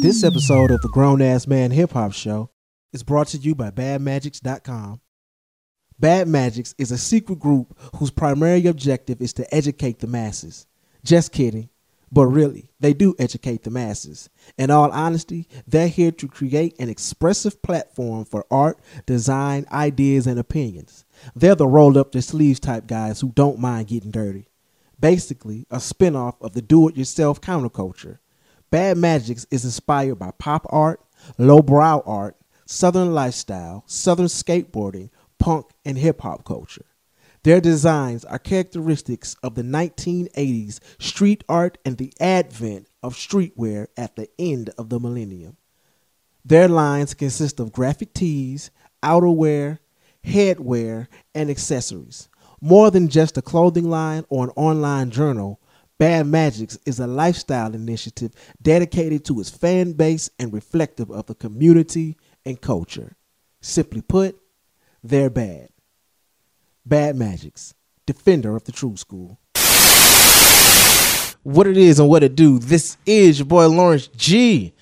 This episode of the Grown Ass Man Hip Hop Show is brought to you by BadMagics.com. Bad Magics is a secret group whose primary objective is to educate the masses. Just kidding. But really, they do educate the masses. In all honesty, they're here to create an expressive platform for art, design, ideas, and opinions. They're the roll up their sleeves type guys who don't mind getting dirty. Basically, a spinoff of the do it yourself counterculture. Bad Magics is inspired by pop art, lowbrow art, southern lifestyle, southern skateboarding, punk, and hip hop culture. Their designs are characteristics of the 1980s street art and the advent of streetwear at the end of the millennium. Their lines consist of graphic tees, outerwear, headwear, and accessories. More than just a clothing line or an online journal, Bad Magics is a lifestyle initiative dedicated to its fan base and reflective of the community and culture. Simply put, they're bad. Bad Magics, defender of the true school. What it is and what it do. This is your boy Lawrence G.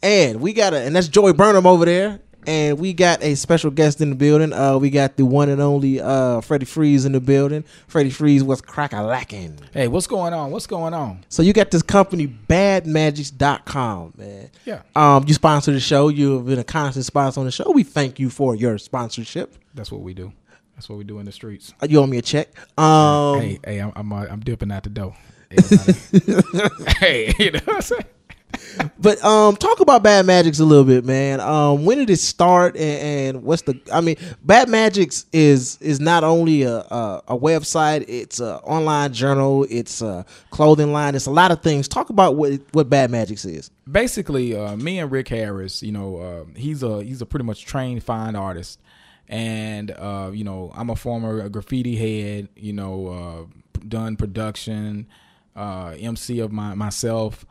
And we got a and that's Joey Burnham over there. And we got a special guest in the building. Uh, we got the one and only uh, Freddie Freeze in the building. Freddie Freeze was crack a lacking. Hey, what's going on? What's going on? So you got this company, badmagics.com, man. Yeah. Um, you sponsor the show. You've been a constant sponsor on the show. We thank you for your sponsorship. That's what we do. That's what we do in the streets. Uh, You owe me a check. Um, hey, hey, I'm I'm, uh, I'm dipping out the dough. hey, you know what I'm saying? But um, talk about Bad Magics a little bit, man. Um, when did it start, and, and what's the? I mean, Bad Magics is is not only a, a a website; it's an online journal, it's a clothing line, it's a lot of things. Talk about what what Bad Magics is. Basically, uh, me and Rick Harris, you know, uh, he's a he's a pretty much trained fine artist, and uh, you know, I'm a former graffiti head. You know, uh, done production, uh, MC of my myself.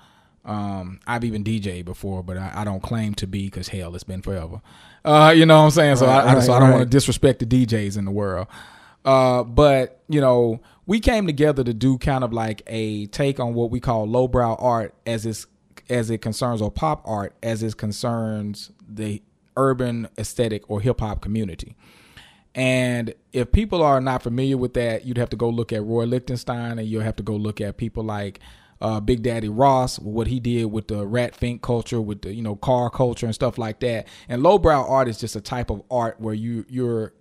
Um, I've even DJ before, but I, I don't claim to be because hell, it's been forever. Uh, you know what I'm saying? So I, I, so I don't right. want to disrespect the DJs in the world. Uh, but you know, we came together to do kind of like a take on what we call lowbrow art as it's as it concerns or pop art as it concerns the urban aesthetic or hip hop community. And if people are not familiar with that, you'd have to go look at Roy Lichtenstein and you'll have to go look at people like uh, Big Daddy Roth, what he did with the rat fink culture, with the you know car culture and stuff like that. And lowbrow art is just a type of art where you you're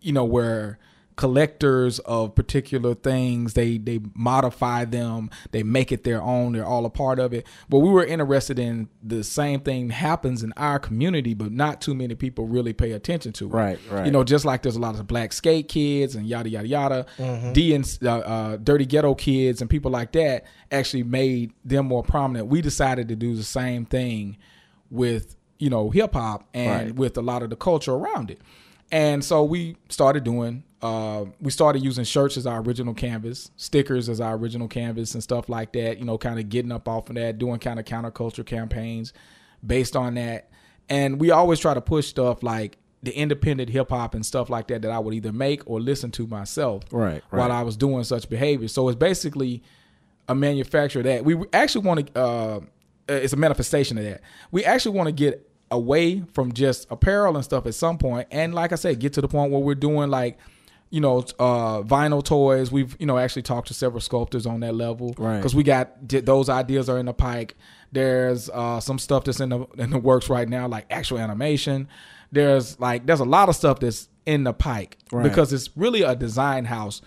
you know where collectors of particular things. They they modify them. They make it their own. They're all a part of it. But we were interested in the same thing happens in our community but not too many people really pay attention to it. Right, right. you know just like there's a lot of black skate kids and yada yada yada. D and uh, uh, dirty ghetto kids and people like that actually made them more prominent. We decided to do the same thing with you know hip hop and Right. with a lot of the culture around it. And so we started doing uh, we started using shirts as our original canvas stickers as our original canvas and stuff like that you know kind of getting up off of that doing kind of counterculture campaigns based on that. And we always try to push stuff like the independent hip hop and stuff like that that I would either make or listen to myself Right, while. I was doing such behavior. So it's basically a manufacturer that. We actually want to uh it's a manifestation of that. We actually want to get away from just apparel and stuff at some point and like i said get to the point where we're doing like you know uh vinyl toys we've you know actually talked to several sculptors on that level Right. because we got those ideas are in the pike there's uh some stuff that's in the in the works right now like actual animation there's like there's a lot of stuff that's in the pike Right. because it's really a design house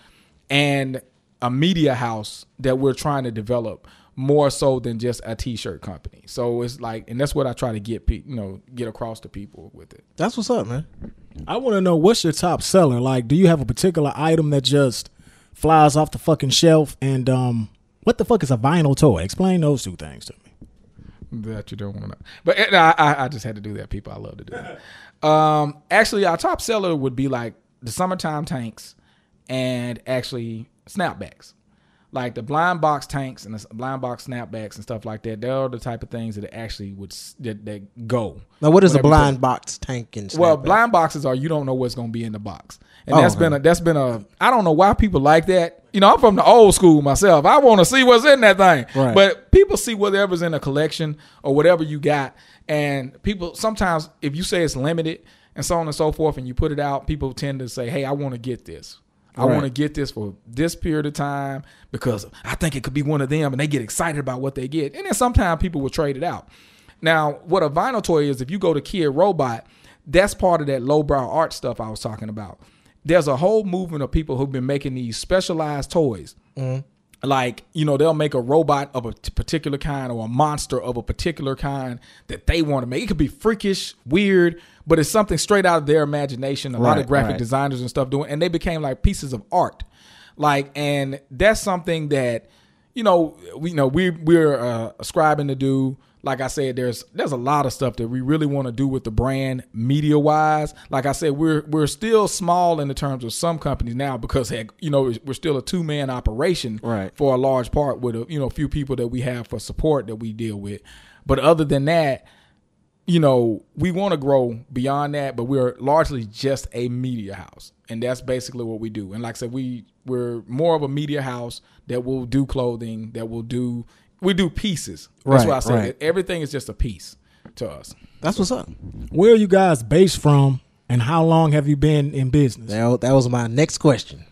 and a media house that we're trying to develop more so than just a t-shirt company. So it's like, and that's what I try to get, pe- you know, get across to people with it. That's what's up, man. I want to know what's your top seller. Like, do you have a particular item that just flies off the fucking shelf? And um, what the fuck is a vinyl toy? Explain those two things to me. That you don't want to but I, I, I just had to do that. People, I love to do that. Um, actually, our top seller would be like the summertime tanks, and actually snapbacks. Like the blind box tanks and the blind box snapbacks and stuff like that. They're the type of things that actually would that, that go. Now, what is a blind box tank and Well, blind boxes are you don't know what's going to be in the box, and Oh, that's been a that's been a I don't know why people like that. You know, I'm from the old school myself. I want to see what's in that thing, Right. but people see whatever's in a collection or whatever you got, and people sometimes if you say it's limited and so on and so forth, and you put it out, people tend to say, "Hey, I want to get this." I Right. want to get this for this period of time because I think it could be one of them, and they get excited about what they get. And then sometimes people will trade it out. Now, what a vinyl toy is, if you go to Kidrobot, that's part of that lowbrow art stuff I was talking about. There's a whole movement of people who've been making these specialized toys. Mm-hmm. Like, you know, they'll make a robot of a particular kind or a monster of a particular kind that they want to make. It could be freakish, weird, but it's something straight out of their imagination. A lot of graphic right. designers and stuff doing, and they became like pieces of art. Like, and that's something that you know, we you know we we're uh, ascribing to do. Like I said, there's there's a lot of stuff that we really want to do with the brand media wise. Like I said, we're we're still small in the terms of some companies now because heck, you know we're still a two man operation Right. for a large part with a you know a few people that we have for support that we deal with. But other than that, you know, we want to grow beyond that, but we're largely just a media house, and that's basically what we do. And like I said, we we're more of a media house that will do clothing, that will do we do pieces. That's Right, why I say right. everything is just a piece to us. That's what's up. Where are you guys based from, and how long have you been in business? That, that was my next question.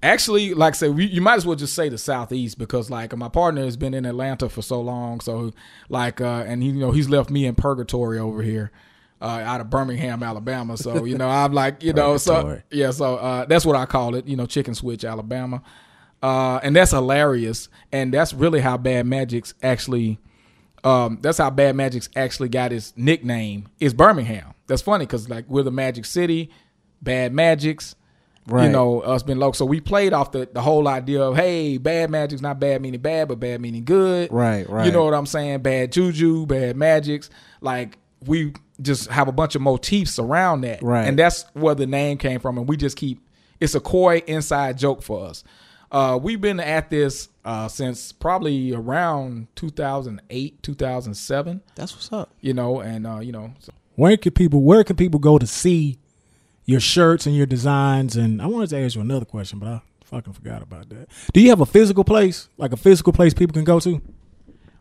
Actually, like I said, we, you might as well just say the southeast because like my partner has been in Atlanta for so long, so like uh, and he you know he's left me in purgatory over here. Uh, out of Birmingham, Alabama. So you know, I'm like, you know, so yeah, so uh, that's what I call it. You know, Chicken Switch, Alabama, uh, and that's hilarious. And that's really how Bad Magic's actually. Um, that's how Bad Magic's actually got his nickname. Is Birmingham. That's funny because like we're the Magic City, Bad Magics. You know, us being local. So we played off the, the whole idea of hey, bad magic's not bad meaning bad, but bad meaning good. Right, right. You know what I'm saying? Bad juju, bad magics. Like we just have a bunch of motifs around that. Right. And that's where the name came from. And we just keep it's a coy inside joke for us. Uh, we've been at this uh, since probably around 2008, 2007. That's what's up. You know, and uh, you know, so Where can people Where can people go to see your shirts and your designs? And I wanted to ask you another question, but I fucking forgot about that. Do you have a physical place, like a physical place people can go to?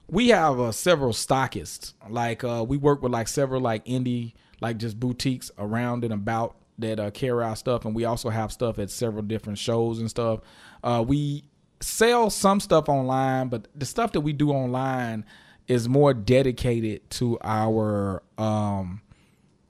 we have uh, several stockists. Like uh, we work with like several like indie like just boutiques around and about that uh, carry our stuff, and we also have stuff at several different shows and stuff. Uh, we sell some stuff online, but the stuff that we do online is more dedicated to our um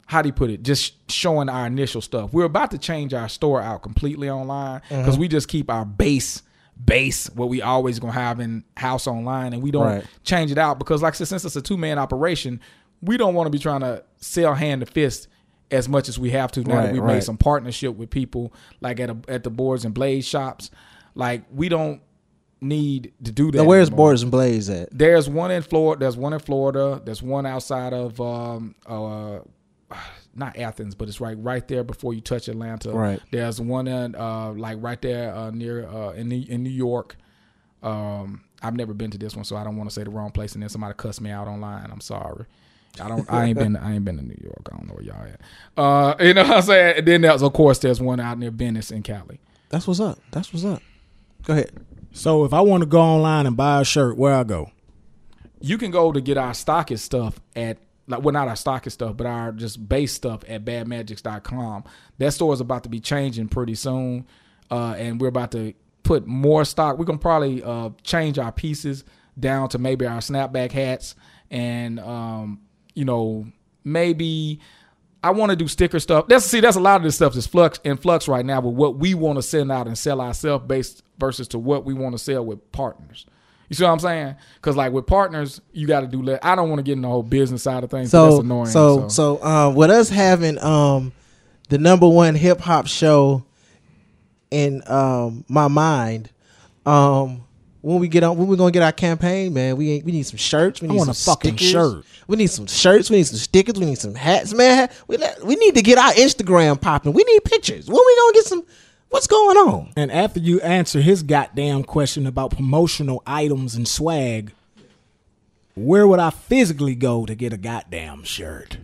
how do you put it? Just showing our initial stuff. We're about to change our store out completely online because we just keep our base base what we always gonna have in house online, and we don't Right. change it out because, like I said, since it's a two man operation, we don't want to be trying to sell hand to fist as much as we have to now that Right, we right. made some partnership with people like at a, at the boards and blades shops. Like we don't need to do that. Now, where's anymore. Borders and Blaze at? There's one in Florida. There's one in Florida. There's one outside of um uh not Athens, but it's right right there before you touch Atlanta. Right. There's one in uh like right there uh near uh in New, in New York. Um I've never been to this one, so I don't want to say the wrong place and then somebody cuss me out online. I'm sorry. I don't I ain't been I ain't been to New York. I don't know where y'all at. Uh you know what I'm saying? And then there's of course there's one out near Venice in Cali. That's what's up. That's what's up. Go ahead. So if I want to go online and buy a shirt, where I go? you can go to get our stockist stuff at like well not our stockist stuff but our just base stuff at badmagics.com that store is about to be changing pretty soon uh, and we're about to put more stock we're gonna probably uh, change our pieces down to maybe our snapback hats and um, you know maybe I want to do sticker stuff. That's see, that's a lot of this stuff is flux in flux right now. with what we want to send out and sell ourselves based versus to what we want to sell with partners. You see what I'm saying? Because like with partners, you got to do. Le- I don't want to get in the whole business side of things. So So that's annoying. so so um, with us having um the number one hip hop show in um my mind, um when we get on when we gonna get our campaign, man, we ain't, we need some shirts. We I need want some a fucking stickers. shirt. We need some shirts. We need some stickers. We need some hats, man. We let- we need to get our Instagram popping. We need pictures. When we gonna get some? What's going on? And after you answer his goddamn question about promotional items and swag, where would I physically go to get a goddamn shirt?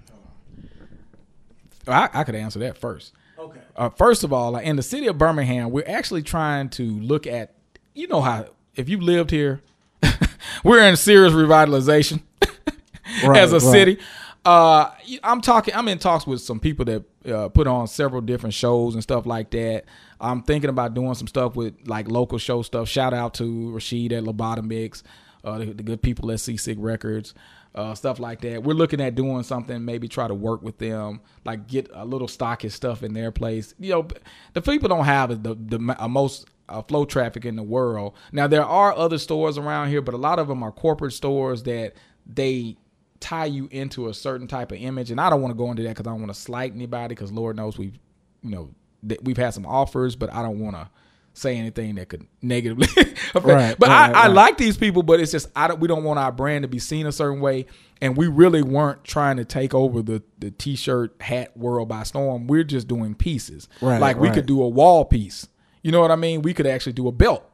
I, I could answer that first. Okay. Uh, first of all, in the city of Birmingham, we're actually trying to look at, you know how if you lived here, we're in serious revitalization Right, as a right. city. Uh, I'm talking. I'm in talks with some people that uh, put on several different shows and stuff like that. I'm thinking about doing some stuff with like local show stuff. Shout out to Rashid at Lobotomics, uh, the, the good people at Seasick Records, uh, stuff like that. We're looking at doing something. Maybe try to work with them, like get a little stocky stuff in their place. You know, the people don't have the the most uh, flow traffic in the world. Now there are other stores around here, but a lot of them are corporate stores that they tie you into a certain type of image. And I don't want to go into that because I don't want to slight anybody because Lord knows we've, you know, that we've had some offers, but I don't want to say anything that could negatively affect. Right, but right, I, I like these people, but it's just I don't, we don't want our brand to be seen a certain way, and we really weren't trying to take over the the t-shirt hat world by storm. We're just doing pieces. Right, like we right. could do a wall piece. You know what I mean? We could actually do a belt.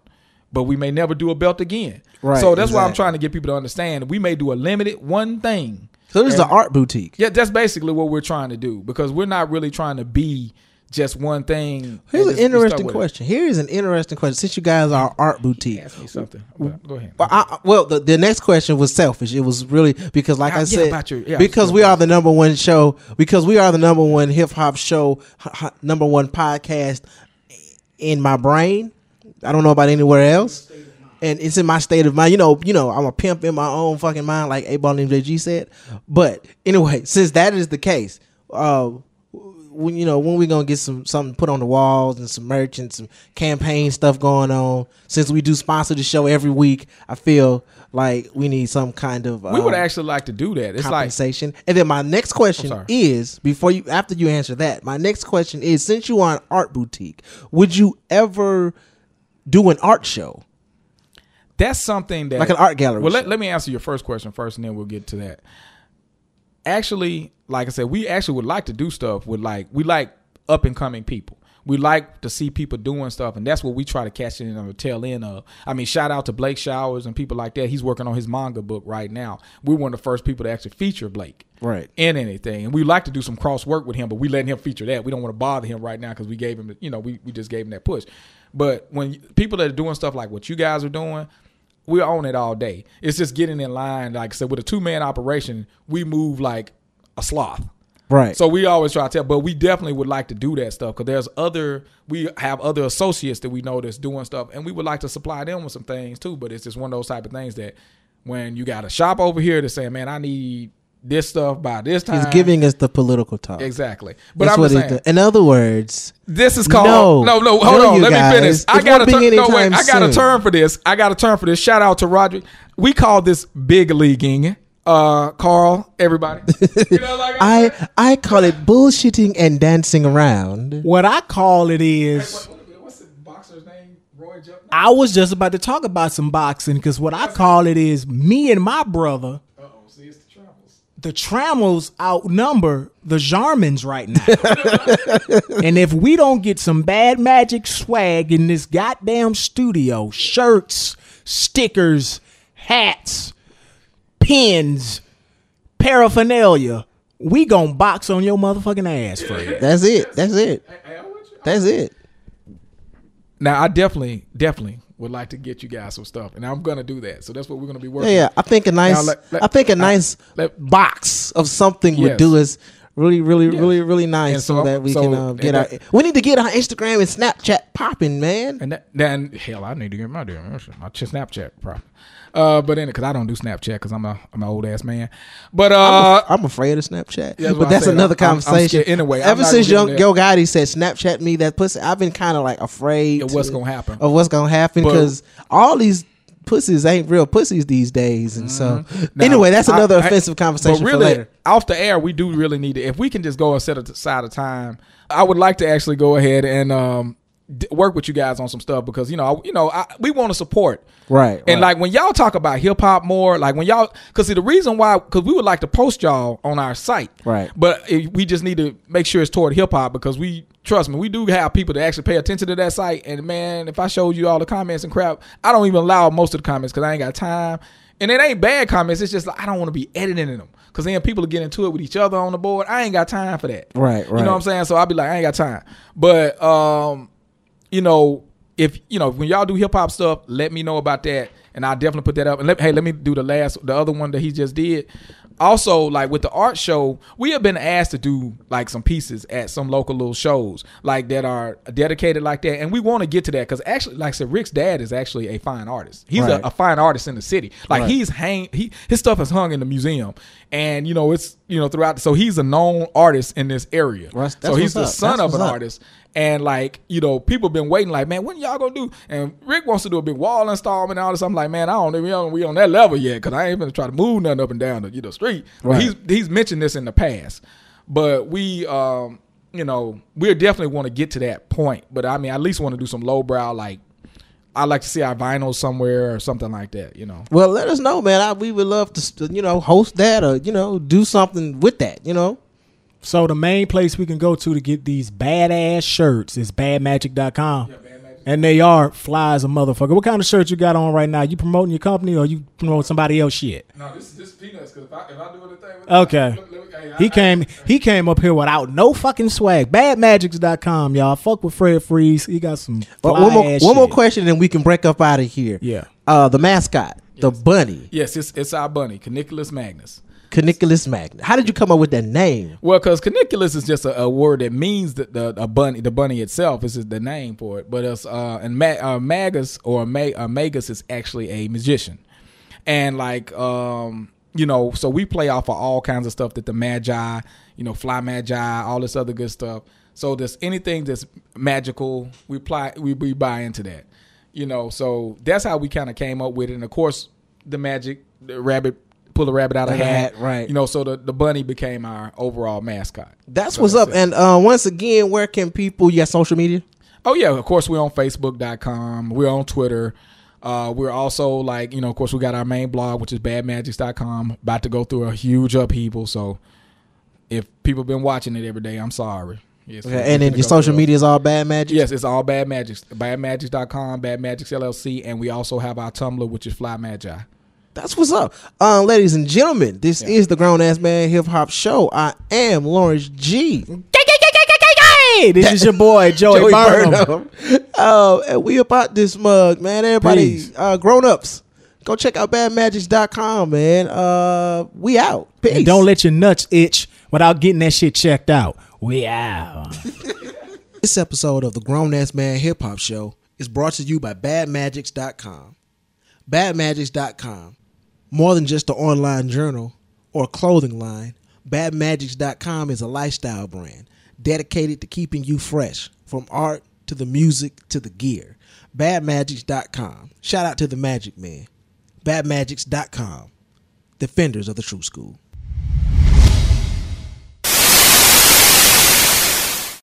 But we may never do a belt again. Right, So that's why I'm trying to get people to understand. We may do a limited one thing. So this is And- the art boutique. Yeah, that's basically what we're trying to do because we're not really trying to be just one thing. Here's an just be stuck interesting question. Here is an interesting question. Since you guys are art boutique, Ask me something. But Go ahead. Well, I, well, the, the next question was selfish. It was really because, like Yeah, I said, your- yeah, because we are the number one show, because we are the number one hip hop show, number one podcast in my brain. I don't know about anywhere else, and it's in my state of mind. You know, you know, I'm a pimp in my own fucking mind, like 8Ball MJG said. But anyway, since that is the case, uh, when you know when we gonna get some something put on the walls and some merch and some campaign stuff going on. Since we do sponsor the show every week, I feel like we need some kind of we would um, actually like to do that. It's like compensation. and then my next question is before you after you answer that, my next question is since you are an art boutique, would you ever do an art show? that's something that Like an art gallery Well, let, let me answer your first question first, and then we'll get to that. Actually, like I said, we actually would like to do stuff with like we like up and coming people. We like to see people doing stuff, and that's what we try to catch in on the tail end of. I mean, shout out to Blake Showers and people like that. He's working on his manga book right now. We're one of the first people to actually feature Blake Right. in anything, and we like to do some cross work with him, but we letting him feature that. We don't want to bother him right now because we gave him, you know, we we just gave him that push. But when people that are doing stuff like what you guys are doing, we're on it all day. It's just getting in line. Like I said, with a two man operation, we move like a sloth. Right. So we always try to tell, but we definitely would like to do that stuff because there's other, we have other associates that we know that's doing stuff, and we would like to supply them with some things too. But it's just one of those type of things that when you got a shop over here that's saying, man, I need this stuff by this time. He's giving us the political talk. exactly. But That's I'm what saying. In other words, this is called No. no, no. Hold No, on, let guys. me finish. I got a term. No, wait, I got a term for this. I got a term for this. Shout out to Roger. We call this big leaguing. Uh, Carl, everybody. you know, like I I call it bullshitting and dancing around. What I call it is, What's the boxer's name? Roy Jumpman? I was just about to talk about some boxing because what I call it is me and my brother. Uh oh, see, it's the travels. the Trammels outnumber the Jarmans right now. and if we don't get some bad magic swag in this goddamn studio, shirts, stickers, hats, pins, paraphernalia, we gonna box on your motherfucking ass, Fred. That's it. That's it. That's it. Now, I definitely, definitely would like to get you guys some stuff, and I'm gonna do that. So that's what we're gonna be working. yeah. I think a nice, Now, let- let- I think a uh, nice let- box of something would do us really, really, Yes. really, really nice, And so, so- that we so- can and get that- our. We need to get our Instagram and Snapchat popping, man. And then hell, I need to get my damn my Snapchat proper. Uh, but then because I don't do Snapchat because I'm a I'm an old ass man. But uh, I'm afraid of Snapchat, that's but that's another I'm- I'm- I'm conversation. scared. Anyway, I'm ever since gonna Young get into Yo Gotti said Snapchat me that pussy, I've been kind of like afraid Of what's to- gonna happen. Of what's gonna happen because all these pussies ain't real pussies these days, and so Mm-hmm. Now, anyway, that's another I- offensive conversation but for really, later. Off the air, we do really need it. If we can just go and set aside a time, I would like to actually go ahead and um, d- work with you guys on some stuff because you know, I, you know, I, we want to support. Right, And right. like when y'all talk about hip hop more, like when y'all, because see the reason why, because we would like to post y'all on our site, Right. But it, we just need to make sure it's toward hip hop because we trust me, we do have people that actually pay attention to that site. And man, if I showed you all the comments and crap, I don't even allow most of the comments because I ain't got time. And it ain't bad comments. It's just like I don't want to be editing them because then people are getting into it with each other on the board. I ain't got time for that. Right, right You know what I'm saying? So I'll be like, I ain't got time. But um, you know, if you know when y'all do hip hop stuff, let me know about that, and I'll definitely put that up. And let, hey, let me do the last, the other one that he just did. Also, like with the art show, we have been asked to do like some pieces at some local little shows, like that are dedicated like that, and we want to get to that because actually, like I said, Rick's dad is actually a fine artist. He's Right. a, a fine artist in the city. Like Right. he's hang, he his stuff is hung in the museum, and you know it's you know throughout. So he's a known artist in this area. That's- so he's the up. son That's of an up. artist. And like, you know, people been waiting like, man, when y'all gonna do? And Rick wants to do a big wall installment and all this. I'm like, man, I don't we on, we on that level yet because I ain't gonna try to move nothing up and down the you know street. But Right. he's he's mentioned this in the past. But we um, you know, we definitely want to get to that point. But I mean, I at least want to do some lowbrow like I like to see our vinyl somewhere or something like that, you know. Well, let us know, man. I, we would love to, you know, host that or you know, do something with that. You know. So the main place we can go to to get these badass shirts is badmagic.com. And they are fly as a motherfucker. What kind of shirt you got on right now? You promoting your company or you promoting somebody else shit? No, this is just peanuts because if I, if I do anything with Okay. He came he came up here without no fucking swag. Badmagics.com, y'all. Fuck with Fred Freeze. He got some But one more, ass one more question, and we can break up out of here. Yeah. Uh, the mascot, the bunny, Yes, it's it's our bunny, Caniculus magnus. Caniculus Magna. How did you come up with that name? Well, because caniculus is just a, a word that means the, the a bunny. The bunny itself is the name for it. But it's uh, and ma- uh, magus or ma- uh, magus is actually a magician, and like um, you know, so we play off of all kinds of stuff that the magi, you know, fly magi, all this other good stuff. So there's anything that's magical, we apply, we, we buy into that, you know. So that's how we kind of came up with it. And of course, the magic, the rabbit, pull a rabbit out of a Out of a hat, hat, right. You know, so the, the bunny became our overall mascot. That's So what's up. it. And uh, once again, where can people? You got social media? Oh yeah, of course we're on Facebook.com. We're on Twitter. Uh, we're also like, you know, of course we got our main blog, which is badmagics.com. About to go through a huge upheaval. So if people have been watching it every day, I'm sorry. Yes, Okay, and then your social media is all Bad Magic. Yes, it's all Bad Magics. Badmagics.com, Bad Magics LLC, and we also have our Tumblr, which is Fly Magi. That's what's up, uh, ladies and gentlemen. This is the Grown Ass Man Hip Hop Show. I am Lawrence G. Hey, this is your boy Joey, Joey Burnham. Burnham. Uh, and we about this mug, man. Everybody, uh, grown ups, go check out badmagics.com, man. Uh, we out. Peace. And don't let your nuts itch without getting that shit checked out. We out. This episode of the Grown Ass Man Hip Hop Show is brought to you by BadMagics.com. BadMagics.com. More than just an online journal or clothing line, BadMagics.com is a lifestyle brand dedicated to keeping you fresh from art to the music to the gear. BadMagics.com. Shout out to the Magic Man. BadMagics.com. Defenders of the True School.